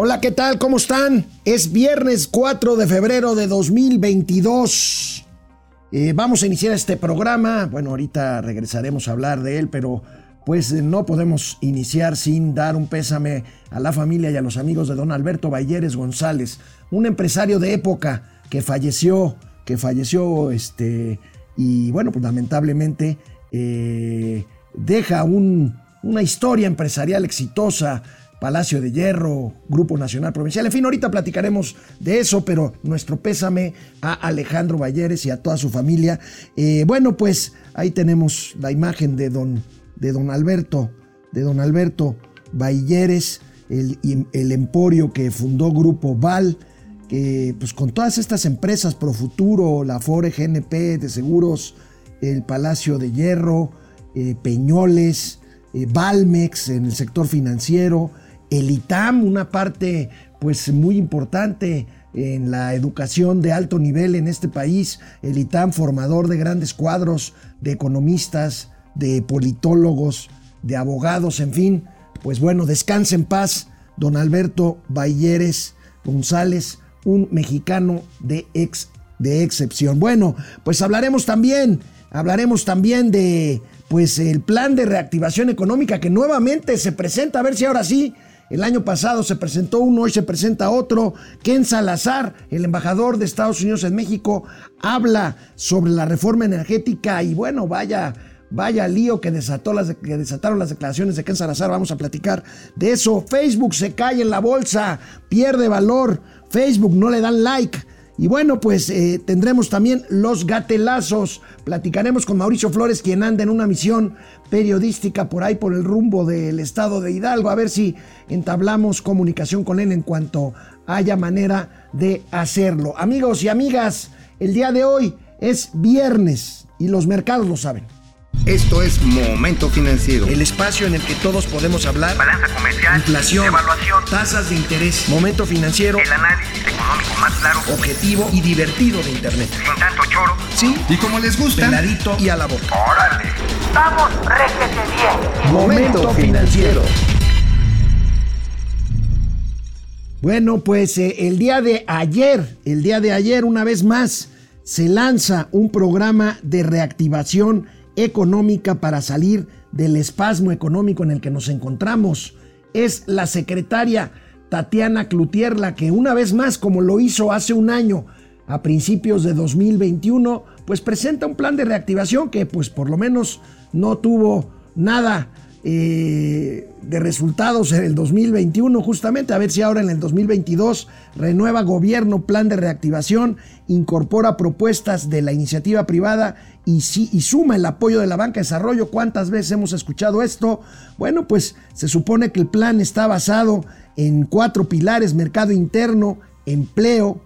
Hola, ¿qué tal? ¿Cómo están? Es viernes 4 de febrero de 2022. Eh, vamos a iniciar este programa. Bueno, ahorita regresaremos a hablar de él, pero pues no podemos iniciar sin dar un pésame a la familia y a los amigos de don Alberto Balleres González, un empresario de época que falleció, que falleció, este, y bueno, pues lamentablemente eh, deja una historia empresarial exitosa Palacio de Hierro, Grupo Nacional Provincial. En fin, ahorita platicaremos de eso, pero nuestro pésame a Alejandro Balleres y a toda su familia. Eh, bueno, pues ahí tenemos la imagen de don, de don Alberto, de don Alberto Balleres, el, el emporio que fundó Grupo Val, que pues con todas estas empresas, Profuturo, la Fore GNP de Seguros, el Palacio de Hierro, eh, Peñoles, eh, Valmex en el sector financiero, el ITAM, una parte pues muy importante en la educación de alto nivel en este país, el ITAM formador de grandes cuadros de economistas, de politólogos, de abogados, en fin, pues bueno, descanse en paz, don Alberto Balleres González, un mexicano de, ex, de excepción. Bueno, pues hablaremos también, hablaremos también de pues el plan de reactivación económica que nuevamente se presenta, a ver si ahora sí el año pasado se presentó uno, hoy se presenta otro. Ken Salazar, el embajador de Estados Unidos en México, habla sobre la reforma energética y bueno, vaya, vaya lío que, desató las, que desataron las declaraciones de Ken Salazar. Vamos a platicar de eso. Facebook se cae en la bolsa, pierde valor. Facebook no le dan like. Y bueno, pues eh, tendremos también los gatelazos. Platicaremos con Mauricio Flores, quien anda en una misión periodística por ahí por el rumbo del estado de Hidalgo. A ver si entablamos comunicación con él en cuanto haya manera de hacerlo. Amigos y amigas, el día de hoy es viernes y los mercados lo saben. Esto es Momento Financiero. El espacio en el que todos podemos hablar. Balanza comercial. Inflación. Evaluación. Tasas de interés. Momento Financiero. El análisis económico más claro. Objetivo y divertido de Internet. Sin tanto choro. Sí. Y como les gusta. Peladito y a la boca. ¡Órale! ¡Vamos, réjete bien! Momento Financiero. Bueno, pues eh, el día de ayer, el día de ayer, una vez más, se lanza un programa de reactivación económica para salir del espasmo económico en el que nos encontramos. Es la secretaria Tatiana Cloutier la que una vez más, como lo hizo hace un año, a principios de 2021, pues presenta un plan de reactivación que pues por lo menos no tuvo nada eh, de resultados en el 2021, justamente a ver si ahora en el 2022 renueva gobierno, plan de reactivación, incorpora propuestas de la iniciativa privada y, y suma el apoyo de la banca de desarrollo. ¿Cuántas veces hemos escuchado esto? Bueno, pues se supone que el plan está basado en cuatro pilares, mercado interno, empleo,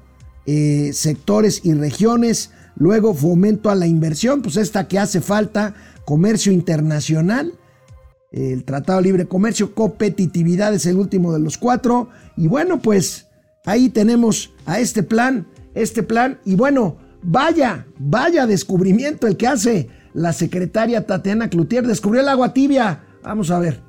eh, sectores y regiones, luego fomento a la inversión, pues esta que hace falta, comercio internacional, el Tratado de Libre Comercio, competitividad es el último de los cuatro. Y bueno, pues ahí tenemos a este plan, este plan. Y bueno, vaya, vaya descubrimiento el que hace la secretaria Tatiana Cloutier. Descubrió el agua tibia. Vamos a ver.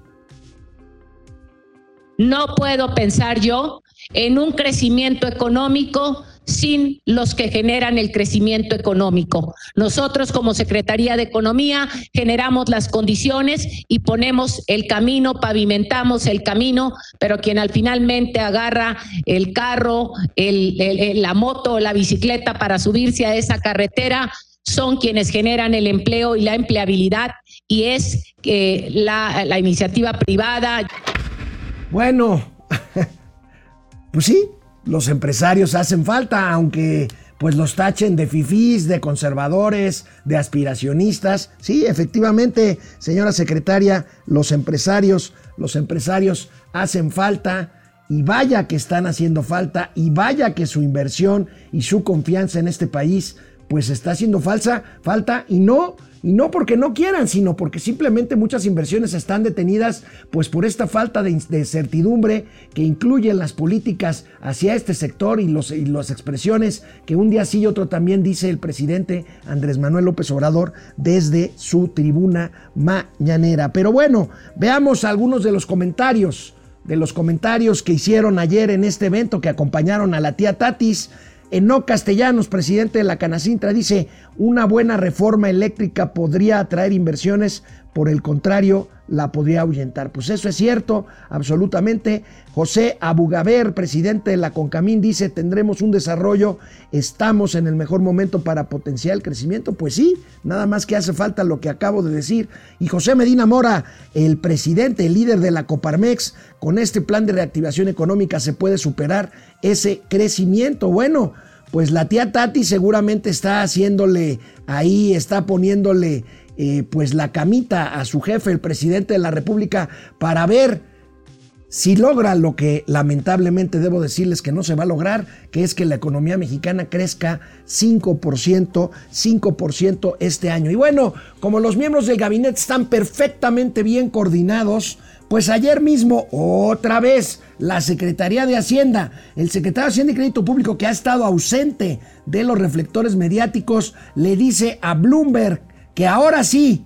No puedo pensar yo en un crecimiento económico sin los que generan el crecimiento económico. Nosotros como Secretaría de Economía generamos las condiciones y ponemos el camino, pavimentamos el camino, pero quien al finalmente agarra el carro, la moto la bicicleta para subirse a esa carretera son quienes generan el empleo y la empleabilidad y es eh, la, la iniciativa privada. Bueno, pues sí, los empresarios hacen falta, aunque pues los tachen de fifís, de conservadores, de aspiracionistas. Sí, efectivamente, señora secretaria, los empresarios, los empresarios hacen falta y vaya que están haciendo falta y vaya que su inversión y su confianza en este país pues está haciendo falsa, falta y no y no porque no quieran, sino porque simplemente muchas inversiones están detenidas pues por esta falta de, certidumbre que incluyen las políticas hacia este sector y, los, y las expresiones que un día sí y otro también dice el presidente Andrés Manuel López Obrador desde su tribuna mañanera. Pero bueno, veamos algunos de los comentarios de los comentarios que hicieron ayer en este evento que acompañaron a la tía Tatis. No Castellanos, presidente de la Canacintra, dice, una buena reforma eléctrica podría atraer inversiones, por el contrario, la podría ahuyentar. Pues eso es cierto, absolutamente. José Abugaber, presidente de la Concamín, dice, tendremos un desarrollo, estamos en el mejor momento para potenciar el crecimiento. Pues sí, nada más que hace falta lo que acabo de decir. Y José Medina Mora, el presidente, el líder de la Coparmex, con este plan de reactivación económica se puede superar ese crecimiento. Bueno, pues la tía Tati seguramente está haciéndole ahí, está poniéndole eh, pues la camita a su jefe, el presidente de la República, para ver si logra lo que lamentablemente debo decirles que no se va a lograr, que es que la economía mexicana crezca 5%, 5% este año. Y bueno, como los miembros del gabinete están perfectamente bien coordinados, pues ayer mismo, otra vez, la Secretaría de Hacienda, el secretario de Hacienda y Crédito Público que ha estado ausente de los reflectores mediáticos, le dice a Bloomberg que ahora sí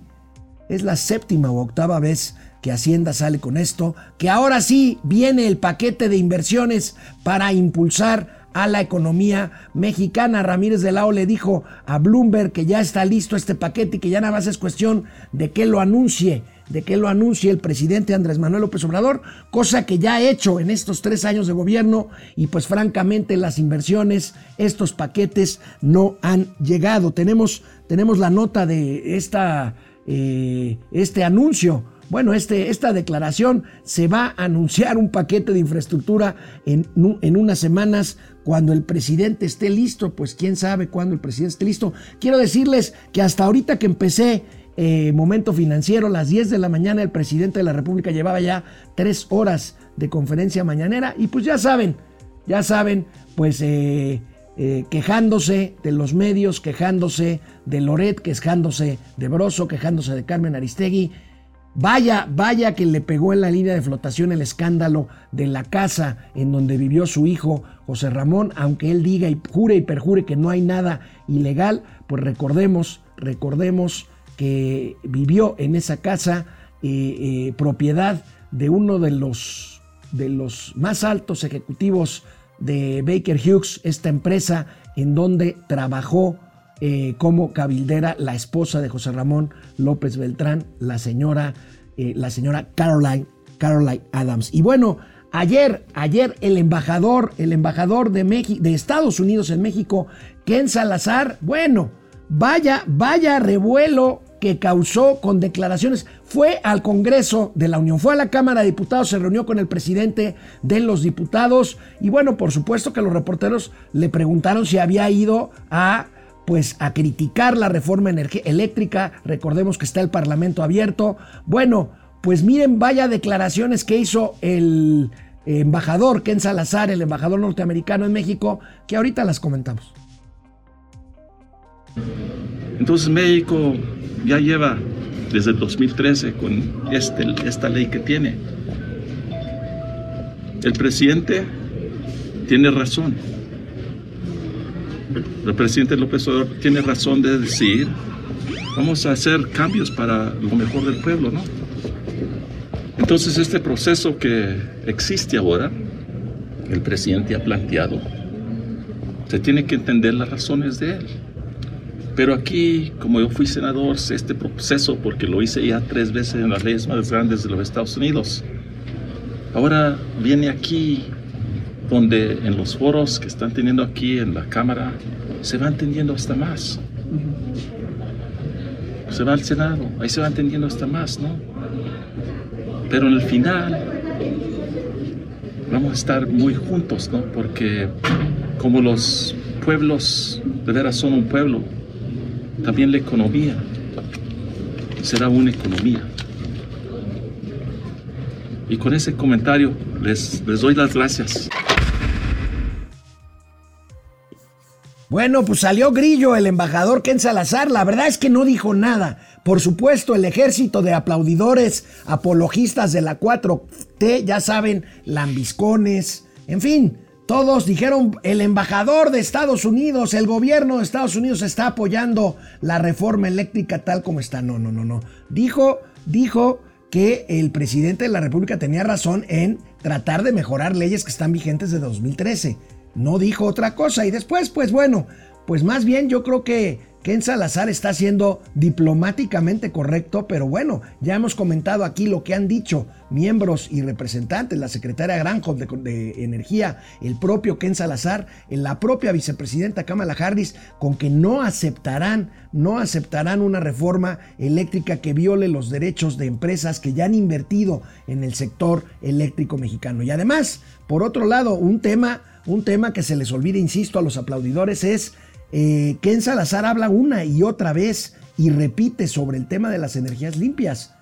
es la séptima o octava vez que Hacienda sale con esto, que ahora sí viene el paquete de inversiones para impulsar a la economía mexicana. Ramírez de Lao le dijo a Bloomberg que ya está listo este paquete y que ya nada más es cuestión de que lo anuncie, de que lo anuncie el presidente Andrés Manuel López Obrador, cosa que ya ha hecho en estos tres años de gobierno y pues francamente las inversiones, estos paquetes no han llegado. Tenemos tenemos la nota de esta, eh, este anuncio. Bueno, este, esta declaración se va a anunciar un paquete de infraestructura en, en, unas semanas cuando el presidente esté listo. Pues quién sabe cuándo el presidente esté listo. Quiero decirles que hasta ahorita que empecé eh, Momento Financiero, las 10 de la mañana, el presidente de la República llevaba ya tres horas de conferencia mañanera. Y pues ya saben, ya saben, pues eh, eh, quejándose de los medios, quejándose de Loret, quejándose de Broso, quejándose de Carmen Aristegui. Vaya, vaya que le pegó en la línea de flotación el escándalo de la casa en donde vivió su hijo José Ramón, aunque él diga y jure y perjure que no hay nada ilegal, pues recordemos, recordemos que vivió en esa casa eh, eh, propiedad de uno de los, de los más altos ejecutivos de Baker Hughes, esta empresa en donde trabajó eh, como cabildera la esposa de José Ramón López Beltrán, la señora, eh, la señora Caroline, Caroline Adams. Y bueno, ayer, ayer el embajador, el embajador de, de Estados Unidos en México, Ken Salazar, bueno, vaya, vaya revuelo que causó con declaraciones. Fue al Congreso de la Unión, fue a la Cámara de Diputados, se reunió con el presidente de los diputados y bueno, por supuesto que los reporteros le preguntaron si había ido a pues a criticar la reforma eléctrica, recordemos que está el Parlamento abierto. Bueno, pues miren, vaya declaraciones que hizo el embajador Ken Salazar, el embajador norteamericano en México, que ahorita las comentamos. Entonces México ya lleva desde el 2013 con este, esta ley que tiene. El presidente tiene razón. El presidente López Obrador tiene razón de decir, vamos a hacer cambios para lo mejor del pueblo, ¿no? Entonces este proceso que existe ahora, el presidente ha planteado, se tiene que entender las razones de él. Pero aquí, como yo fui senador, sé este proceso porque lo hice ya tres veces en las leyes más grandes de los Estados Unidos. Ahora viene aquí, donde en los foros que están teniendo aquí en la Cámara, se va entendiendo hasta más. Se va al Senado, ahí se va entendiendo hasta más, ¿no? Pero en el final vamos a estar muy juntos, ¿no? Porque como los pueblos de veras son un pueblo, también la economía será una economía. Y con ese comentario les, les doy las gracias. Bueno, pues salió Grillo, el embajador Ken Salazar. La verdad es que no dijo nada. Por supuesto, el ejército de aplaudidores, apologistas de la 4T, ya saben, lambiscones, en fin, todos dijeron, el embajador de Estados Unidos, el gobierno de Estados Unidos está apoyando la reforma eléctrica tal como está. No, no, no, no. Dijo, dijo que el presidente de la República tenía razón en tratar de mejorar leyes que están vigentes de 2013. No dijo otra cosa y después, pues bueno, pues más bien yo creo que Ken Salazar está siendo diplomáticamente correcto, pero bueno, ya hemos comentado aquí lo que han dicho miembros y representantes, la secretaria Granjo de, Energía, el propio Ken Salazar, la propia vicepresidenta Kamala Harris, con que no aceptarán, no aceptarán una reforma eléctrica que viole los derechos de empresas que ya han invertido en el sector eléctrico mexicano. Y además, por otro lado, un tema, un tema que se les olvida, insisto, a los aplaudidores es eh, Ken Salazar habla una y otra vez y repite sobre el tema de las energías limpias.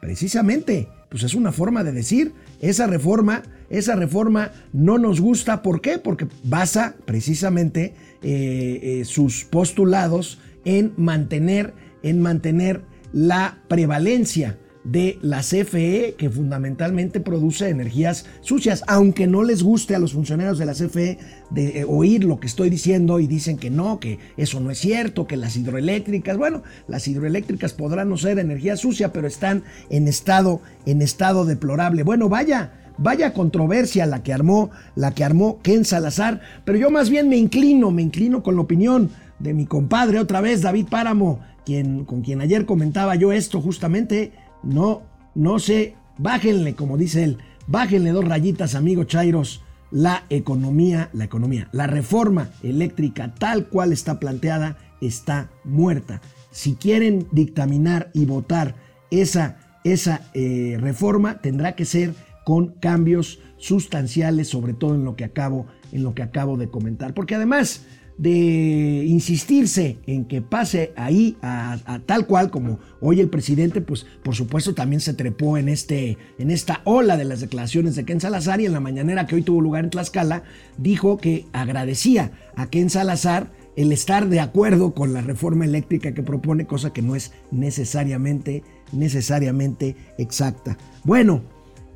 Precisamente, pues es una forma de decir, esa reforma, esa reforma no nos gusta. ¿Por qué? Porque basa precisamente eh, eh, sus postulados en mantener, en mantener la prevalencia de la CFE, que fundamentalmente produce energías sucias, aunque no les guste a los funcionarios de la CFE de eh, oír lo que estoy diciendo y dicen que no, que eso no es cierto, que las hidroeléctricas, bueno, las hidroeléctricas podrán no ser energía sucia, pero están en estado, en estado deplorable. Bueno, vaya, vaya controversia la que armó, la que armó Ken Salazar, pero yo más bien me inclino, me inclino con la opinión de mi compadre otra vez, David Páramo, quien, con quien ayer comentaba yo esto justamente no, no sé, bájenle, como dice él, bájenle dos rayitas, amigo Chairos, la economía, la economía, la reforma eléctrica tal cual está planteada está muerta. Si quieren dictaminar y votar esa, esa eh, reforma, tendrá que ser con cambios sustanciales, sobre todo en lo que acabo, en lo que acabo de comentar. Porque además, de insistirse en que pase ahí a, tal cual como hoy el presidente, pues por supuesto también se trepó en, este, en esta ola de las declaraciones de Ken Salazar y en la mañanera que hoy tuvo lugar en Tlaxcala dijo que agradecía a Ken Salazar el estar de acuerdo con la reforma eléctrica que propone, cosa que no es necesariamente, necesariamente exacta. Bueno,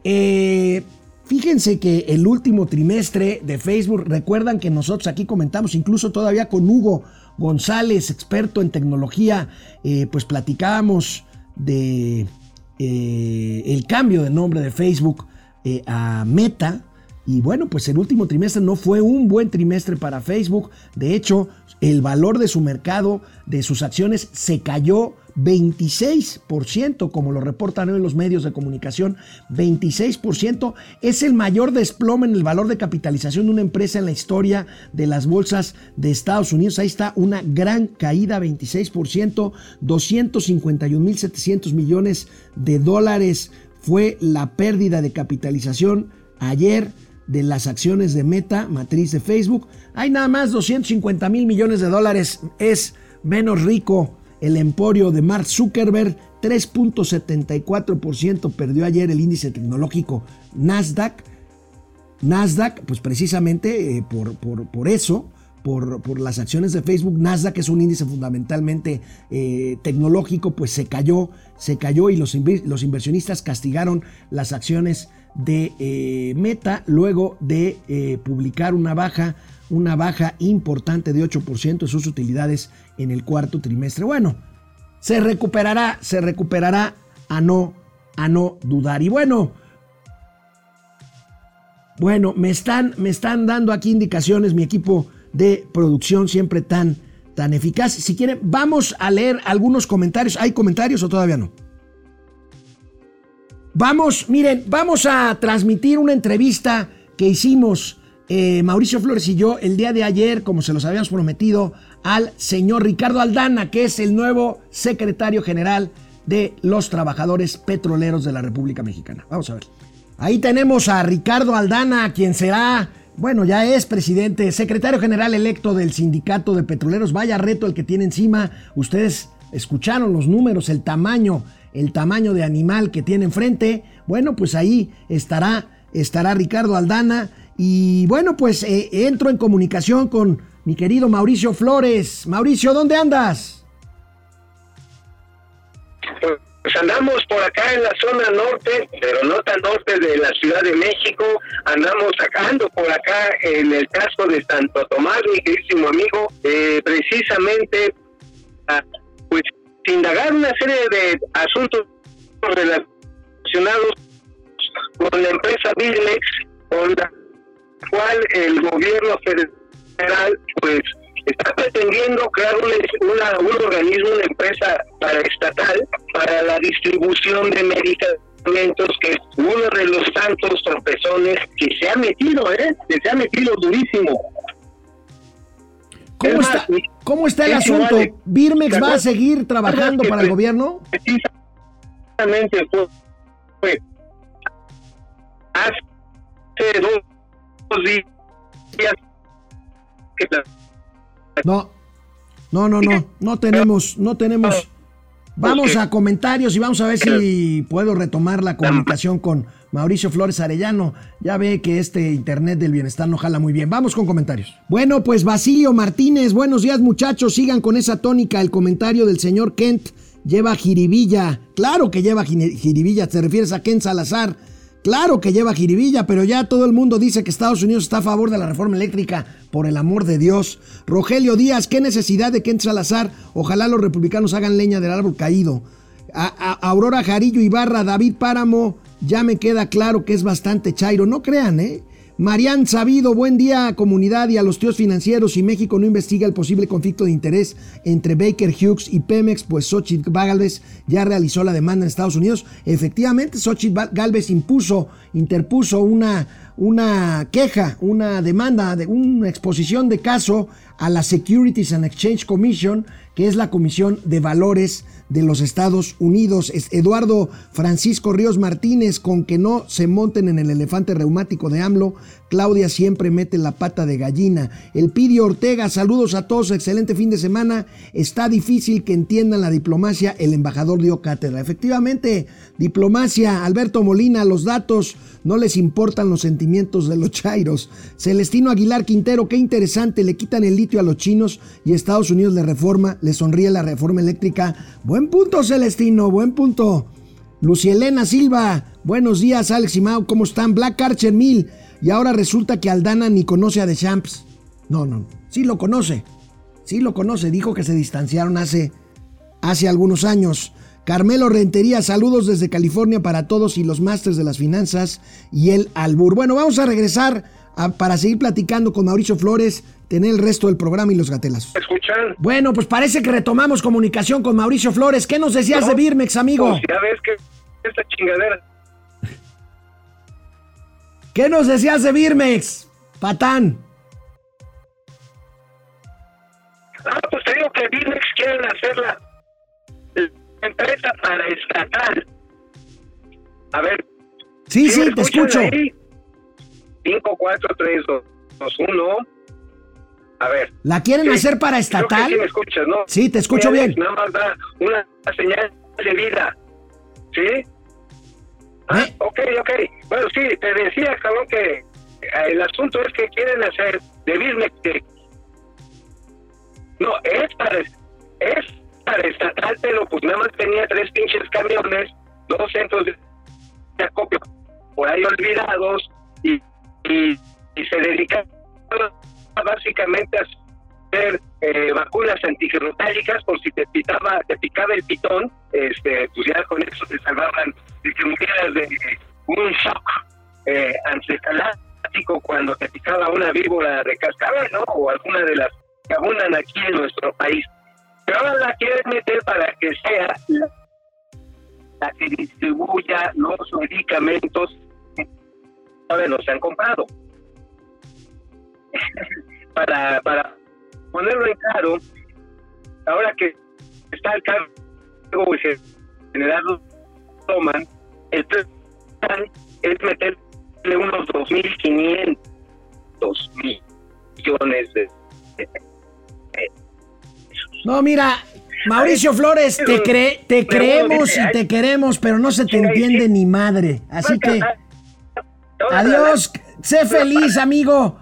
eh, Fíjense que el último trimestre de Facebook, recuerdan que nosotros aquí comentamos, incluso todavía con Hugo González, experto en tecnología, eh, pues platicábamos de eh, el cambio de nombre de Facebook eh, a Meta. Y bueno, pues el último trimestre no fue un buen trimestre para Facebook. De hecho, el valor de su mercado, de sus acciones, se cayó 26%, como lo reportan hoy los medios de comunicación, 26% es el mayor desplome en el valor de capitalización de una empresa en la historia de las bolsas de Estados Unidos. Ahí está una gran caída, 26%, 251.700 millones de dólares fue la pérdida de capitalización ayer de las acciones de Meta, matriz de Facebook. Hay nada más 250 mil millones de dólares, es menos rico el emporio de Mark Zuckerberg, 3.74% perdió ayer el índice tecnológico Nasdaq. Nasdaq, pues precisamente eh, por, por, eso, por, por, las acciones de Facebook, Nasdaq es un índice fundamentalmente eh, tecnológico, pues se cayó, se cayó y los, los inversionistas castigaron las acciones de eh, Meta luego de publicar una baja una baja importante de 8% de sus utilidades en el cuarto trimestre. Bueno, se recuperará, se recuperará a no, a no dudar. Y bueno, bueno, me están, me están dando aquí indicaciones mi equipo de producción siempre tan, tan eficaz. Si quieren, vamos a leer algunos comentarios. ¿Hay comentarios o todavía no? Vamos, miren, vamos a transmitir una entrevista que hicimos eh, Mauricio Flores y yo el día de ayer, como se los habíamos prometido, al señor Ricardo Aldana, que es el nuevo secretario general de los trabajadores petroleros de la República Mexicana. Vamos a ver. Ahí tenemos a Ricardo Aldana, quien será, bueno, ya es presidente, secretario general electo del sindicato de petroleros. Vaya reto el que tiene encima. Ustedes escucharon los números, el tamaño, el tamaño de animal que tiene enfrente. Bueno, pues ahí estará, estará Ricardo Aldana. Y bueno, pues eh, entro en comunicación con mi querido Mauricio Flores. Mauricio, ¿dónde andas? Pues andamos por acá en la zona norte, pero no tan norte de la Ciudad de México. Andamos sacando por acá en el casco de Santo Tomás, mi queridísimo amigo, eh, precisamente ah, pues indagar una serie de asuntos relacionados con la empresa Birlex, con la cual el gobierno federal pues está pretendiendo crear un, una- un organismo, una empresa paraestatal para la distribución de medicamentos, que es uno de los tantos tropezones que se ha metido, ¿eh? Que se ha metido durísimo. ¿Cómo Es está, ¿Cómo está el asunto? igual, ¿Birmex ¿te va a seguir trabajando para el gobierno? precisamente fue, fue hace dos No, no, no, no, no tenemos, no tenemos. Vamos a comentarios y vamos a ver si puedo retomar la comunicación con Mauricio Flores Arellano. Ya ve que este Internet del Bienestar no jala muy bien. Vamos con comentarios. Bueno, pues Basilio Martínez, buenos días muchachos. Sigan con esa tónica. El comentario del señor Kent lleva jiribilla. Claro que lleva jiribilla. ¿Te refieres a Kent Salazar? Claro que lleva jiribilla, pero ya todo el mundo dice que Estados Unidos está a favor de la reforma eléctrica, por el amor de Dios. Rogelio Díaz, qué necesidad de Kent Salazar. Ojalá los republicanos hagan leña del árbol caído. Aurora Jarillo Ibarra, David Páramo, ya me queda claro que es bastante chairo. No crean, ¿eh? Marian Sabido, buen día comunidad y a los tíos financieros. Si México no investiga el posible conflicto de interés entre Baker Hughes y Pemex, pues Xochitl Galvez ya realizó la demanda en Estados Unidos. Efectivamente, Xochitl Galvez impuso, interpuso una, una queja, una demanda, de una exposición de caso a la Securities and Exchange Commission, que es la Comisión de Valores de los Estados Unidos. Es Eduardo Francisco Ríos Martínez, con que no se monten en el elefante reumático de AMLO. Claudia siempre mete la pata de gallina. El Pidio Ortega, saludos a todos, excelente fin de semana. Está difícil que entiendan la diplomacia, el embajador dio cátedra. Efectivamente, diplomacia, Alberto Molina, los datos, no les importan los sentimientos de los chairos. Celestino Aguilar Quintero, qué interesante, le quitan el litio a los chinos y Estados Unidos le reforma, le sonríe la reforma eléctrica. Buen punto, Celestino, buen punto. Lucielena Silva, buenos días, Alex y Mau, ¿cómo están? Black Archer Mil, y ahora resulta que Aldana ni conoce a Deschamps. No, no, sí lo conoce, sí lo conoce, dijo que se distanciaron hace, hace algunos años. Carmelo Rentería, saludos desde California para todos y los másters de las finanzas y el albur. Bueno, vamos a regresar a- para seguir platicando con Mauricio Flores, tener el resto del programa y los gatelazos. ¿Me escuchan? Bueno, pues parece que retomamos comunicación con Mauricio Flores. ¿Qué nos decías de Birmex, amigo? Pues ya ves que esta chingadera. ¿Qué nos decías de Birmex? Patán. Ah, pues te digo que Birmex quieren hacerla empresa para estatal. A ver. Sí, ¿sí te escucho. ahí? 5, 4, 3, 2, 1. A ver. ¿La quieren Sí, hacer para estatal? sí me escuchas, ¿no? Sí, te escucho bien. Nada más da una señal de vida. ¿Sí? Ah, ¿Eh? ok, ok. Bueno, sí, te decía, cabrón, que eh, el asunto es que quieren hacer de que no, es para es para estatal, pero pues nada más tenía tres pinches camiones, dos centros de acopio por ahí olvidados y, y, se dedicaba básicamente a eh, vacunas antigerotálicas por si te picaba, te picaba el pitón, este, pues ya con eso te salvaban de que de un shock eh, ancefalático cuando te picaba una víbora de cascabel, ¿no? O alguna de las que abundan aquí en nuestro país. Pero ahora la quieren meter para que sea la, que distribuya los medicamentos que todavía no se han comprado. para, para ponerlo en claro, ahora que está al cargo el general Toman, el plan es meterle unos 2.500 millones de... No, mira, Mauricio Flores, te, cre- te creemos y te queremos, pero no se te entiende ni madre. Así que, adiós, sé feliz, amigo.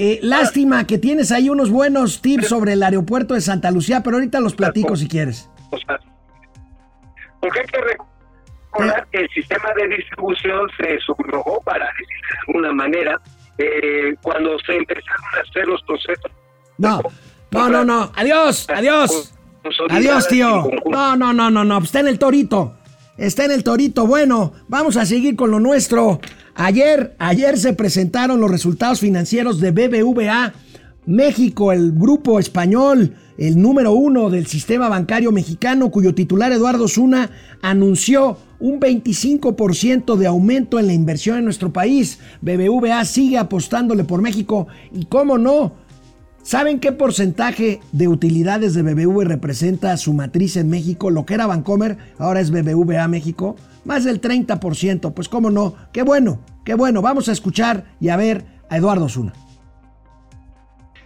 Eh, lástima que tienes ahí unos buenos tips sobre el aeropuerto de Santa Lucía, pero ahorita los platico si quieres. Porque hay que recordar que el sistema de distribución se subrogó, para decirlo de alguna manera, eh, cuando se empezaron a hacer los procesos. No, no, no, no. Adiós, adiós. Adiós, tío. No, no, no, no, no. Está en el torito. está en el torito. Bueno, vamos a seguir con lo nuestro. Ayer, ayer se presentaron los resultados financieros de BBVA. México, el grupo español, el número uno del sistema bancario mexicano, cuyo titular Eduardo Zuna anunció un 25% de aumento en la inversión en nuestro país. BBVA sigue apostándole por México y cómo no. ¿Saben qué porcentaje de utilidades de BBV representa su matriz en México? Lo que era Bancomer, ahora es BBVA México. Más del 30%. Pues cómo no. Qué bueno, qué bueno. Vamos a escuchar y a ver a Eduardo Zuna.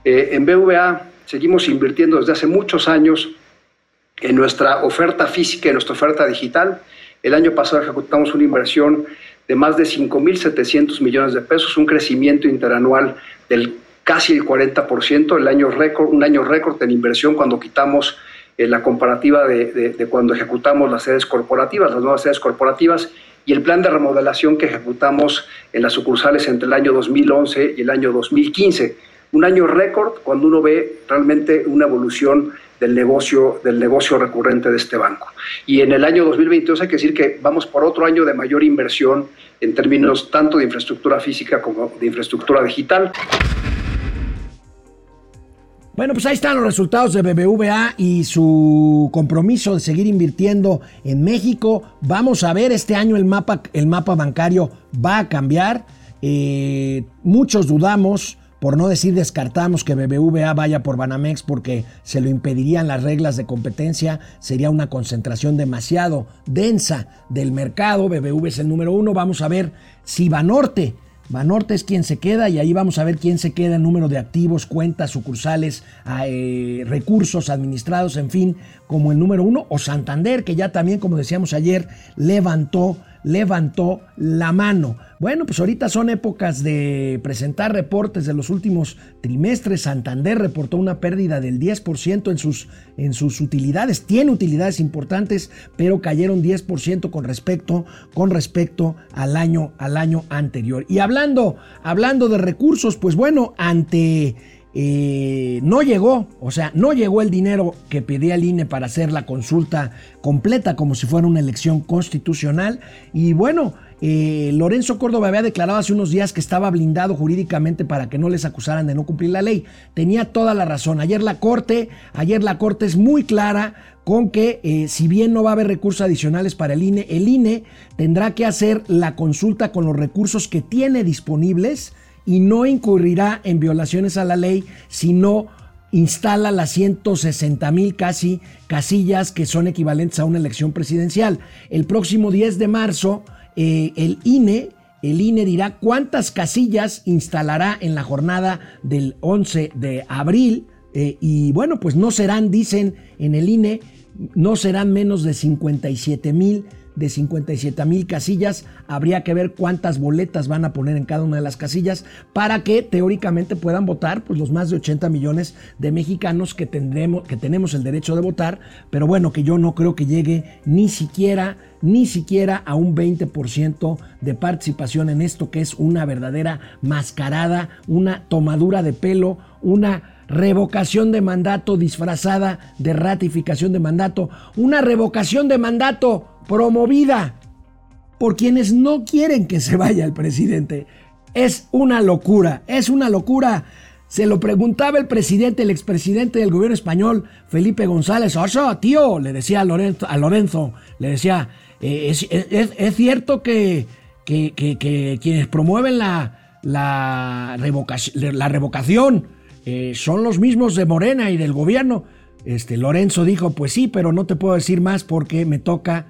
Eh, en BVA seguimos invirtiendo desde hace muchos años en nuestra oferta física y nuestra oferta digital. El año pasado ejecutamos una inversión de más de 5.700 millones de pesos, un crecimiento interanual del casi el 40%, el año récord, un año récord en inversión cuando quitamos eh, la comparativa de, cuando ejecutamos las sedes corporativas, las nuevas sedes corporativas, y el plan de remodelación que ejecutamos en las sucursales entre el año 2011 y el año 2015. Un año récord cuando uno ve realmente una evolución del negocio, del negocio recurrente de este banco. Y en el año 2022 hay que decir que vamos por otro año de mayor inversión en términos tanto de infraestructura física como de infraestructura digital. Bueno, pues ahí están los resultados de BBVA y su compromiso de seguir invirtiendo en México. Vamos a ver, este año el mapa, el mapa bancario va a cambiar. Eh, muchos dudamos, por no decir descartamos que BBVA vaya por Banamex porque se lo impedirían las reglas de competencia. Sería una concentración demasiado densa del mercado. BBV es el número uno. Vamos a ver si Banorte Banorte es quien se queda y ahí vamos a ver quién se queda en número de activos, cuentas, sucursales, eh, recursos administrados, en fin, como el número uno, o Santander, que ya también, como decíamos ayer, levantó levantó la mano. Bueno, pues ahorita son épocas de presentar reportes de los últimos trimestres. Santander reportó una pérdida del 10% en sus, en sus utilidades. Tiene utilidades importantes, pero cayeron 10% con respecto, con respecto al, año, al año anterior. Y hablando, hablando de recursos, pues bueno, ante eh, no llegó, o sea, no llegó el dinero que pedía el INE para hacer la consulta completa como si fuera una elección constitucional. Y bueno, eh, Lorenzo Córdoba había declarado hace unos días que estaba blindado jurídicamente para que no les acusaran de no cumplir la ley. Tenía toda la razón. Ayer la Corte, ayer la Corte es muy clara con que eh, si bien no va a haber recursos adicionales para el INE, el INE tendrá que hacer la consulta con los recursos que tiene disponibles y no incurrirá en violaciones a la ley si no instala las 160 mil casi casillas que son equivalentes a una elección presidencial. El próximo 10 de marzo, eh, el INE, el INE dirá cuántas casillas instalará en la jornada del 11 de abril. Eh, y bueno, pues no serán, dicen en el INE, no serán menos de 57 mil de 57 mil casillas. Habría que ver cuántas boletas van a poner en cada una de las casillas para que teóricamente puedan votar pues, los más de 80 millones de mexicanos que, tendremos, que tenemos el derecho de votar. Pero bueno, que yo no creo que llegue ni siquiera, ni siquiera a un 20% de participación en esto que es una verdadera mascarada, una tomadura de pelo, una revocación de mandato disfrazada de ratificación de mandato, una revocación de mandato promovida por quienes no quieren que se vaya el presidente. Es una locura, es una locura. Se lo preguntaba el presidente, el expresidente del gobierno español, Felipe González. Oso, tío, le decía a Lorenzo, a Lorenzo le decía, eh, es, cierto que, que, quienes promueven la, la, la revocación eh, son los mismos de Morena y del gobierno. Este, Lorenzo dijo, pues sí, pero no te puedo decir más porque me toca,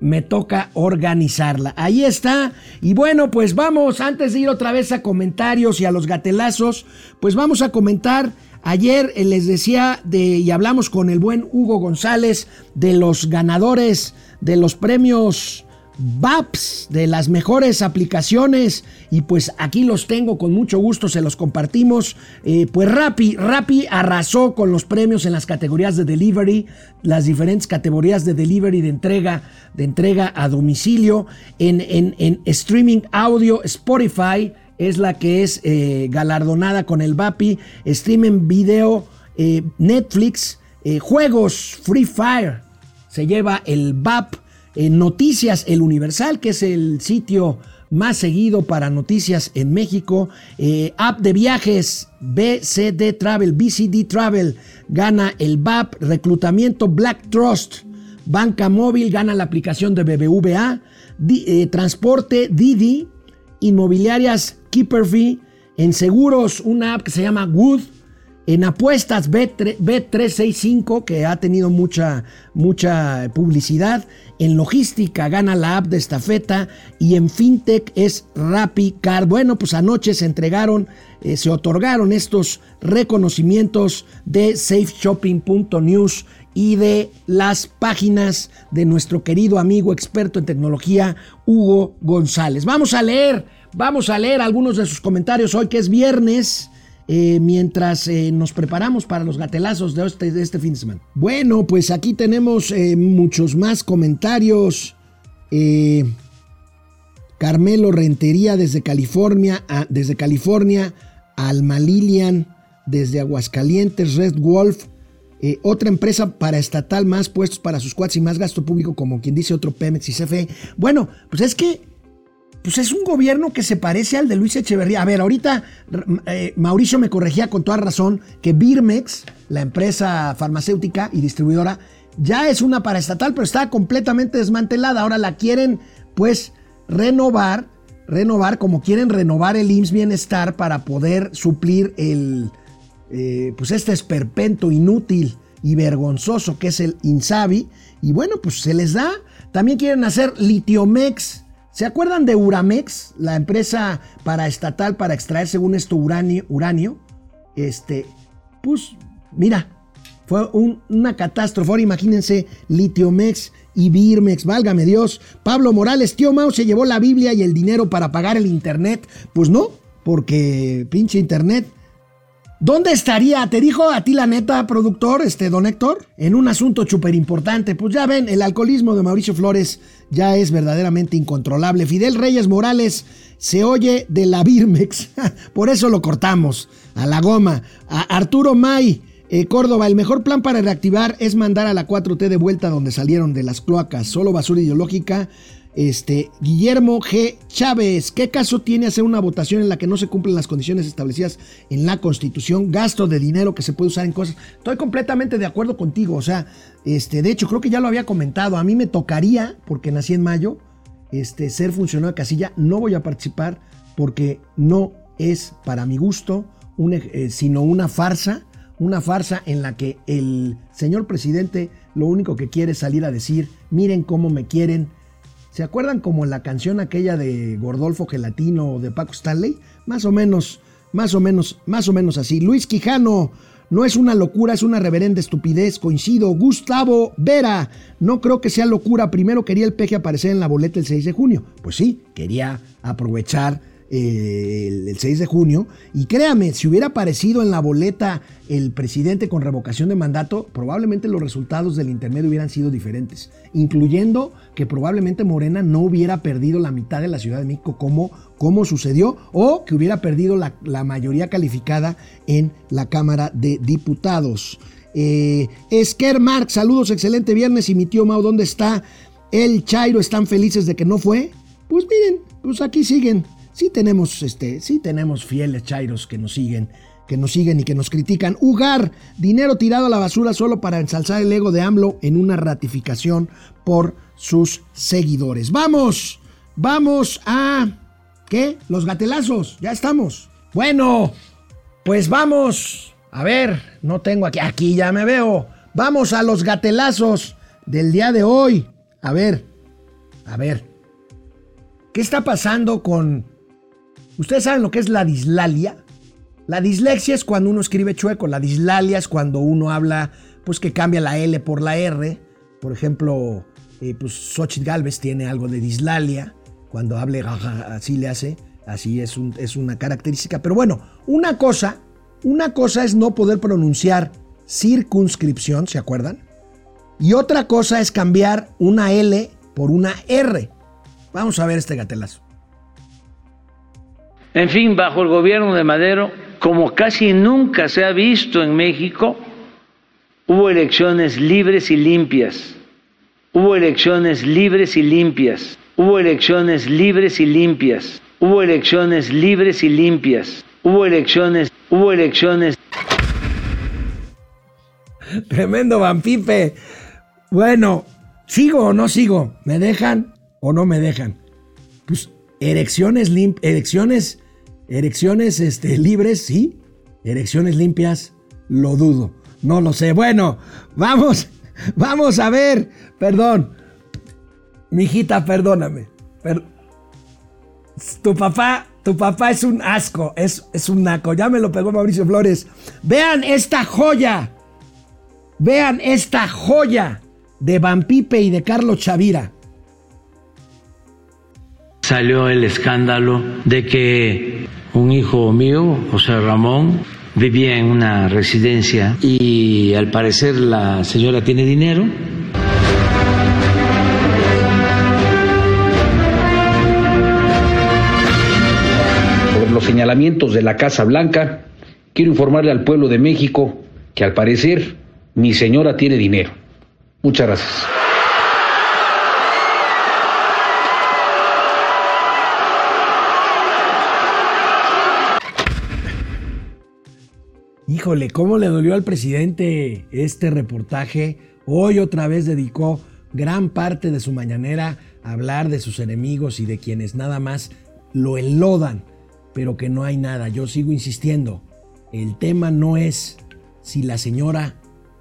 me toca organizarla. Ahí está. Y bueno, pues vamos, antes de ir otra vez a comentarios y a los gatelazos, pues vamos a comentar. Ayer eh, les decía de, y hablamos con el buen Hugo González de los ganadores de los premios VAPS de las mejores aplicaciones y pues aquí los tengo con mucho gusto, se los compartimos. Eh, pues Rappi, Rappi arrasó con los premios en las categorías de delivery, las diferentes categorías de delivery de entrega, de entrega a domicilio. En, en, streaming audio, Spotify es la que es eh, galardonada con el VAPI, streaming video, eh, Netflix, juegos, Free Fire, se lleva el VAP eh, Noticias El Universal, que es el sitio más seguido para noticias en México. Eh, app de viajes BCD Travel, BCD Travel, gana el BAP. Reclutamiento Black Trust. Banca Móvil gana la aplicación de BBVA. Eh, transporte Didi. Inmobiliarias Keeperfee. En seguros, una app que se llama Wood. En apuestas B365, que ha tenido mucha, mucha publicidad. En logística gana la app de estafeta. Y en fintech es RappiCard. Bueno, pues anoche se entregaron, eh, se otorgaron estos reconocimientos de safeshopping.news y de las páginas de nuestro querido amigo experto en tecnología, Hugo González. Vamos a leer, vamos a leer algunos de sus comentarios hoy que es viernes. Eh, mientras eh, nos preparamos para los gatelazos de este, de este, fin de semana. Bueno, pues aquí tenemos eh, muchos más comentarios. Carmelo Rentería desde California, desde California, Alma Lilian desde Aguascalientes, Red Wolf, otra empresa paraestatal más puestos para sus cuates y más gasto público, como quien dice otro Pemex y CFE. Bueno, pues es que pues es un gobierno que se parece al de Luis Echeverría. A ver, ahorita eh, Mauricio me corregía con toda razón que Birmex, la empresa farmacéutica y distribuidora, ya es una paraestatal, pero está completamente desmantelada. Ahora la quieren, pues, renovar, renovar como quieren renovar el IMSS Bienestar para poder suplir el, eh, pues, este esperpento inútil y vergonzoso que es el INSABI. Y bueno, pues se les da. También quieren hacer Litiomex ¿Se acuerdan de Uramex, la empresa paraestatal para extraer, según esto, uranio? uranio? Este, pues, mira, fue una catástrofe. Ahora imagínense Litiomex y Birmex, válgame Dios. Pablo Morales, tío Mao se llevó la Biblia y el dinero para pagar el internet. Pues no, porque pinche internet ¿Dónde estaría? ¿Te dijo a ti la neta, productor, este don Héctor? En un asunto súper importante. Pues ya ven, el alcoholismo de Mauricio Flores ya es verdaderamente incontrolable. Fidel Reyes Morales se oye de la Birmex. Por eso lo cortamos. A la goma. A Arturo May. Eh, Córdoba, el mejor plan para reactivar es mandar a la 4T de vuelta donde salieron de las cloacas. Solo basura ideológica este, Guillermo G. Chávez, ¿qué caso tiene hacer una votación en la que no se cumplen las condiciones establecidas en la Constitución? Gasto de dinero que se puede usar en cosas. Estoy completamente de acuerdo contigo. O sea, este, de hecho, creo que ya lo había comentado. A mí me tocaría, porque nací en mayo, este, ser funcionario de casilla. No voy a participar porque no es para mi gusto, eh, sino una farsa. Una farsa en la que el señor presidente lo único que quiere es salir a decir, miren cómo me quieren ¿Se acuerdan como la canción aquella de Gordolfo Gelatino o de Paco Stanley? Más o menos, más o menos, más o menos así. Luis Quijano, no es una locura, es una reverenda estupidez, coincido. Gustavo Vera, no creo que sea locura. Primero quería el peje aparecer en la boleta el 6 de junio. Pues sí, quería aprovechar eh, el, 6 de junio. Y créame, si hubiera aparecido en la boleta el presidente con revocación de mandato, probablemente los resultados del intermedio hubieran sido diferentes, incluyendo que probablemente Morena no hubiera perdido la mitad de la Ciudad de México como, como sucedió, o que hubiera perdido la, mayoría calificada en la Cámara de Diputados. Eh, Esker Marx, saludos, excelente viernes. Y mi tío Mao, ¿dónde está? El Chairo, ¿están felices de que no fue? Pues miren, pues aquí siguen sí tenemos, este, tenemos fieles chairos que nos siguen, que nos siguen y que nos critican. Ugar, dinero tirado a la basura solo para ensalzar el ego de AMLO en una ratificación por sus seguidores. Vamos, vamos a... ¿Qué? Los gatelazos, ya estamos. Bueno, pues vamos. A ver, no tengo aquí, aquí ya me veo. Vamos a los gatelazos del día de hoy. A ver, a ver. ¿Qué está pasando con ¿Ustedes saben lo que es la dislalia? La dislexia es cuando uno escribe chueco, la dislalia es cuando uno habla, pues que cambia la L por la R. Por ejemplo, eh, pues Xochitl Galvez tiene algo de dislalia, cuando hable así le hace, así es, es una característica. Pero bueno, una cosa, una cosa es no poder pronunciar circunscripción, ¿se acuerdan? Y otra cosa es cambiar una L por una R. Vamos a ver este gatelazo. En fin, bajo el gobierno de Madero, como casi nunca se ha visto en México, hubo elecciones libres y limpias. Hubo elecciones libres y limpias. Hubo elecciones libres y limpias. Hubo elecciones libres y limpias. Hubo elecciones, hubo elecciones. Tremendo vampipe. Bueno, ¿sigo o no sigo? ¿Me dejan o no me dejan? Erecciones lim elecciones, erecciones este, libres, sí. Erecciones limpias, lo dudo. No lo sé. Bueno, vamos, vamos a ver. Perdón. Mijita, perdóname. Per- tu papá, tu papá es un asco, es, es un naco. Ya me lo pegó Mauricio Flores. Vean esta joya. Vean esta joya de Van y de Carlos Chavira. Salió el escándalo de que un hijo mío, José Ramón, vivía en una residencia y al parecer la señora tiene dinero. Por los señalamientos de la Casa Blanca, quiero informarle al pueblo de México que al parecer mi señora tiene dinero. Muchas gracias. Híjole, ¿cómo le dolió al presidente este reportaje? Hoy otra vez dedicó gran parte de su mañanera a hablar de sus enemigos y de quienes nada más lo enlodan, pero que no hay nada. Yo sigo insistiendo, el tema no es si la señora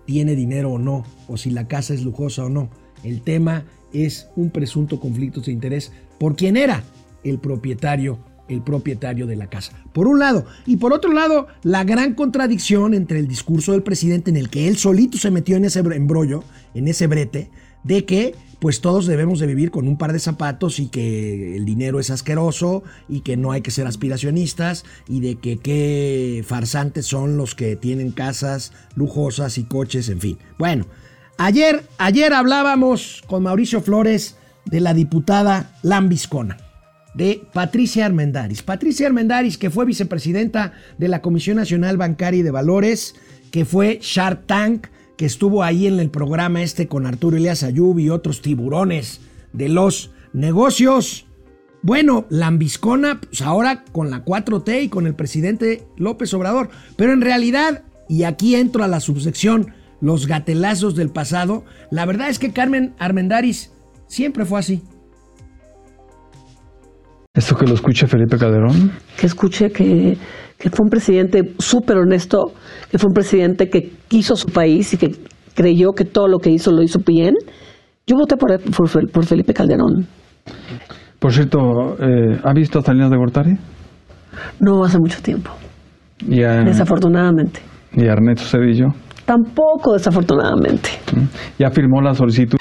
tiene dinero o no, o si la casa es lujosa o no. El tema es un presunto conflicto de interés por quien era el propietario el propietario de la casa. Por un lado. Y por otro lado, la gran contradicción entre el discurso del presidente en el que él solito se metió en ese embrollo, en ese brete, de que pues todos debemos de vivir con un par de zapatos y que el dinero es asqueroso y que no hay que ser aspiracionistas y de que qué farsantes son los que tienen casas lujosas y coches, en fin. Bueno, ayer, ayer hablábamos con Mauricio Flores de la diputada Lambiscona de Patricia Armendaris. Patricia Armendaris, que fue vicepresidenta de la Comisión Nacional Bancaria y de Valores, que fue Shark Tank, que estuvo ahí en el programa este con Arturo Elias Ayub y otros tiburones de los negocios. Bueno, lambiscona, pues ahora con la 4T y con el presidente López Obrador. Pero en realidad, y aquí entro a la subsección Los gatelazos del pasado, la verdad es que Carmen Armendaris siempre fue así. Esto que lo escuche Felipe Calderón. que escuche que, que fue un presidente súper honesto, que fue un presidente que quiso su país y que creyó que todo lo que hizo lo hizo bien. Yo voté por, por, por Felipe Calderón. Por cierto, eh, ¿ha visto a Salinas de Gortari? No hace mucho tiempo, Y a, desafortunadamente. y a Ernesto Cedillo. Tampoco desafortunadamente. Ya firmó la solicitud.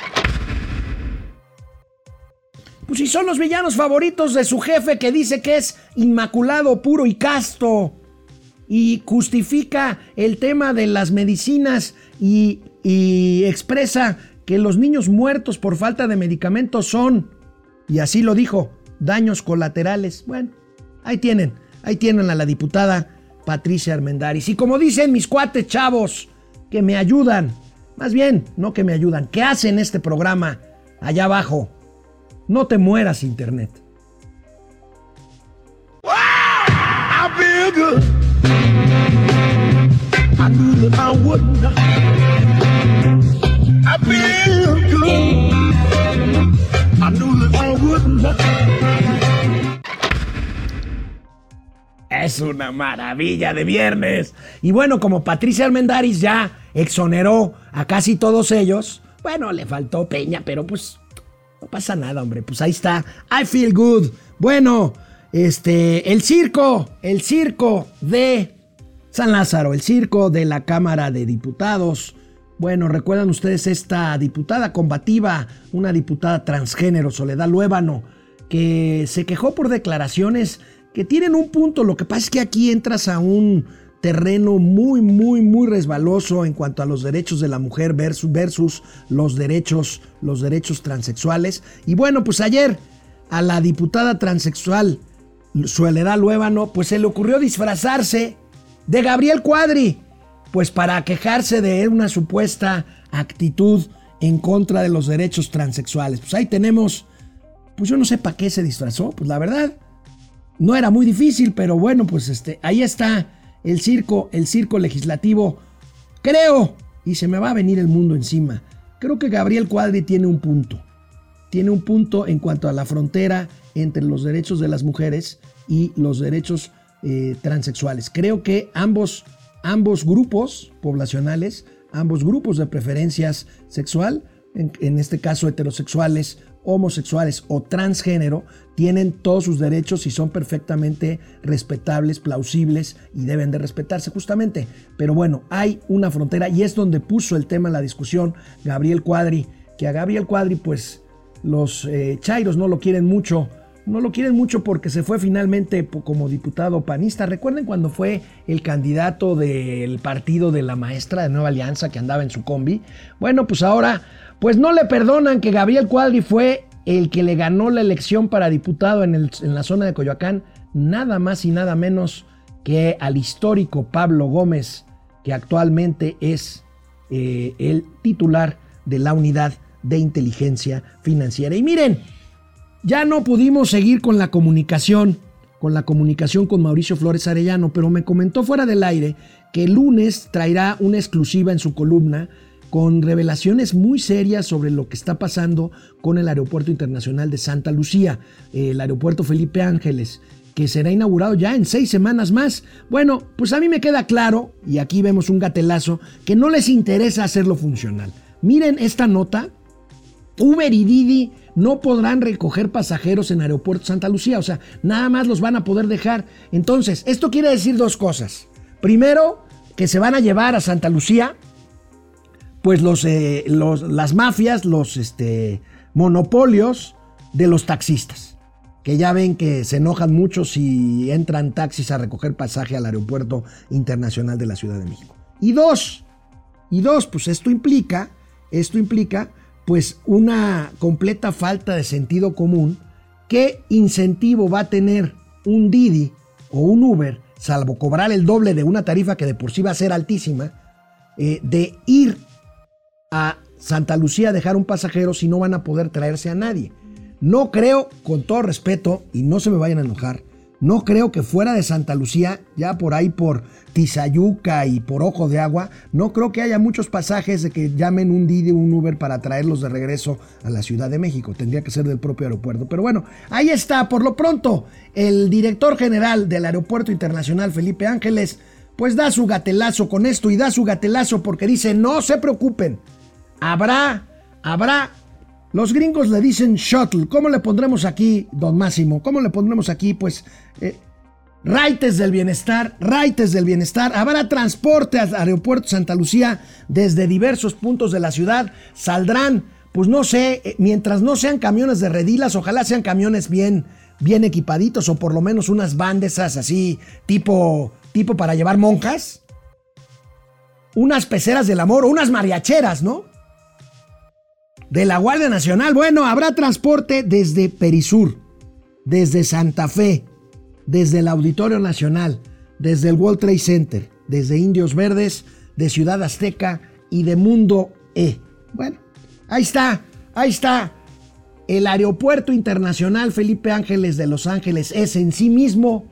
Pues si son los villanos favoritos de su jefe que dice que es inmaculado, puro y casto. Y justifica el tema de las medicinas y, expresa que los niños muertos por falta de medicamentos son, y así lo dijo, daños colaterales. Bueno, ahí tienen, ahí tienen a la diputada Patricia Armendaris. Y como dicen mis cuates chavos, que me ayudan, más bien, no que me ayudan, que hacen este programa allá abajo. No te mueras, Internet. Es una maravilla de viernes. Y bueno, como Patricia Armendaris ya exoneró a casi todos ellos, bueno, le faltó Peña, pero pues no pasa nada, hombre. Pues ahí está. I feel good. Bueno, este, el circo, el circo de San Lázaro, el circo de la Cámara de Diputados. Bueno, recuerdan ustedes esta diputada combativa, una diputada transgénero, Soledad Luébano, que se quejó por declaraciones que tienen un punto. Lo que pasa es que aquí entras a un terreno muy, muy, muy resbaloso en cuanto a los derechos de la mujer versus, los derechos, los derechos transexuales. Y bueno, pues ayer a la diputada transexual Soledad Luébano, pues se le ocurrió disfrazarse de Gabriel Cuadri, pues para quejarse de una supuesta actitud en contra de los derechos transexuales. Pues ahí tenemos, pues yo no sé para qué se disfrazó, pues la verdad, no era muy difícil, pero bueno, pues este, ahí está el circo, el circo legislativo. Creo, y se me va a venir el mundo encima, creo que Gabriel Cuadri tiene un punto. Tiene un punto en cuanto a la frontera entre los derechos de las mujeres y los derechos eh, transexuales. Creo que ambos, ambos grupos poblacionales, ambos grupos de preferencias sexual, en, en este caso heterosexuales, homosexuales o transgénero tienen todos sus derechos y son perfectamente respetables, plausibles y deben de respetarse justamente. Pero bueno, hay una frontera y es donde puso el tema en la discusión Gabriel Cuadri, que a Gabriel Cuadri pues los eh, Chairos no lo quieren mucho. No lo quieren mucho porque se fue finalmente como diputado panista. Recuerden cuando fue el candidato del partido de la maestra de Nueva Alianza que andaba en su combi. Bueno, pues ahora, pues no le perdonan que Gabriel Cuadri fue el que le ganó la elección para diputado en, la zona de Coyoacán, nada más y nada menos que al histórico Pablo Gómez, que actualmente es eh, el titular de la unidad de inteligencia financiera. Y miren, ya no pudimos seguir con la comunicación, con la comunicación con Mauricio Flores Arellano, pero me comentó fuera del aire que el lunes traerá una exclusiva en su columna con revelaciones muy serias sobre lo que está pasando con el Aeropuerto Internacional de Santa Lucía, el Aeropuerto Felipe Ángeles, que será inaugurado ya en seis semanas más. Bueno, pues a mí me queda claro, y aquí vemos un gatelazo, que no les interesa hacerlo funcional. Miren esta nota, Uber y Didi no podrán recoger pasajeros en Aeropuerto Santa Lucía, o sea, nada más los van a poder dejar. Entonces, esto quiere decir dos cosas. Primero, que se van a llevar a Santa Lucía, pues los, eh, los las mafias, los este, monopolios de los taxistas, que ya ven que se enojan mucho si entran taxis a recoger pasaje al Aeropuerto Internacional de la Ciudad de México. Y dos, y dos, pues esto implica, esto implica pues una completa falta de sentido común. ¿Qué incentivo va a tener un Didi o un Uber, salvo cobrar el doble de una tarifa que de por sí va a ser altísima, eh, de ir a Santa Lucía dejar un pasajero si no van a poder traerse a nadie? No creo, con todo respeto, y no se me vayan a enojar, no creo que fuera de Santa Lucía, ya por ahí por Tizayuca y por Ojo de Agua, no creo que haya muchos pasajes de que llamen un Didi o un Uber para traerlos de regreso a la Ciudad de México. Tendría que ser del propio aeropuerto. Pero bueno, ahí está. Por lo pronto, el director general del Aeropuerto Internacional, Felipe Ángeles, pues da su gatelazo con esto y da su gatelazo porque dice, no se preocupen, habrá, habrá los gringos le dicen shuttle. ¿Cómo le pondremos aquí, don Máximo? ¿Cómo le pondremos aquí? Pues eh, raites del bienestar, raites del bienestar. Habrá transporte al aeropuerto Santa Lucía desde diversos puntos de la ciudad. Saldrán, pues no sé, eh, mientras no sean camiones de redilas, ojalá sean camiones bien, bien equipaditos o por lo menos unas bandesas así, tipo, tipo para llevar monjas. Unas peceras del amor unas mariacheras, ¿no? De la Guardia Nacional. Bueno, habrá transporte desde Perisur, desde Santa Fe, desde el Auditorio Nacional, desde el World Trade Center, desde Indios Verdes, de Ciudad Azteca y de Mundo E. Bueno, ahí está, ahí está. El Aeropuerto Internacional Felipe Ángeles de Los Ángeles es en sí mismo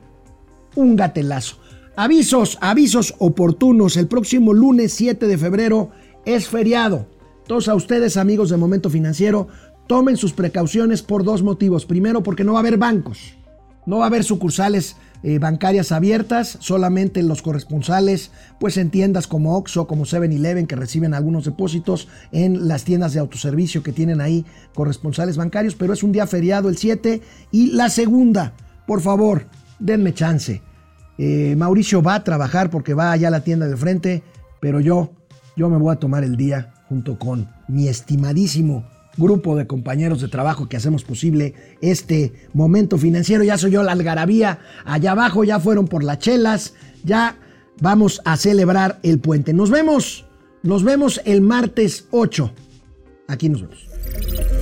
un gatelazo. Avisos, avisos oportunos. El próximo lunes 7 de febrero es feriado. Todos a ustedes, amigos de Momento Financiero, tomen sus precauciones por dos motivos. Primero, porque no va a haber bancos, no va a haber sucursales eh, bancarias abiertas, solamente los corresponsales, pues en tiendas como Oxxo, como 7-Eleven, que reciben algunos depósitos, en las tiendas de autoservicio que tienen ahí corresponsales bancarios, pero es un día feriado el 7. Y la segunda, por favor, denme chance. Eh, Mauricio va a trabajar porque va allá a la tienda de frente, pero yo, yo me voy a tomar el día junto con mi estimadísimo grupo de compañeros de trabajo que hacemos posible este momento financiero. Ya soy yo la algarabía. Allá abajo ya fueron por las chelas. Ya vamos a celebrar el puente. Nos vemos. Nos vemos el martes 8. Aquí nos vemos.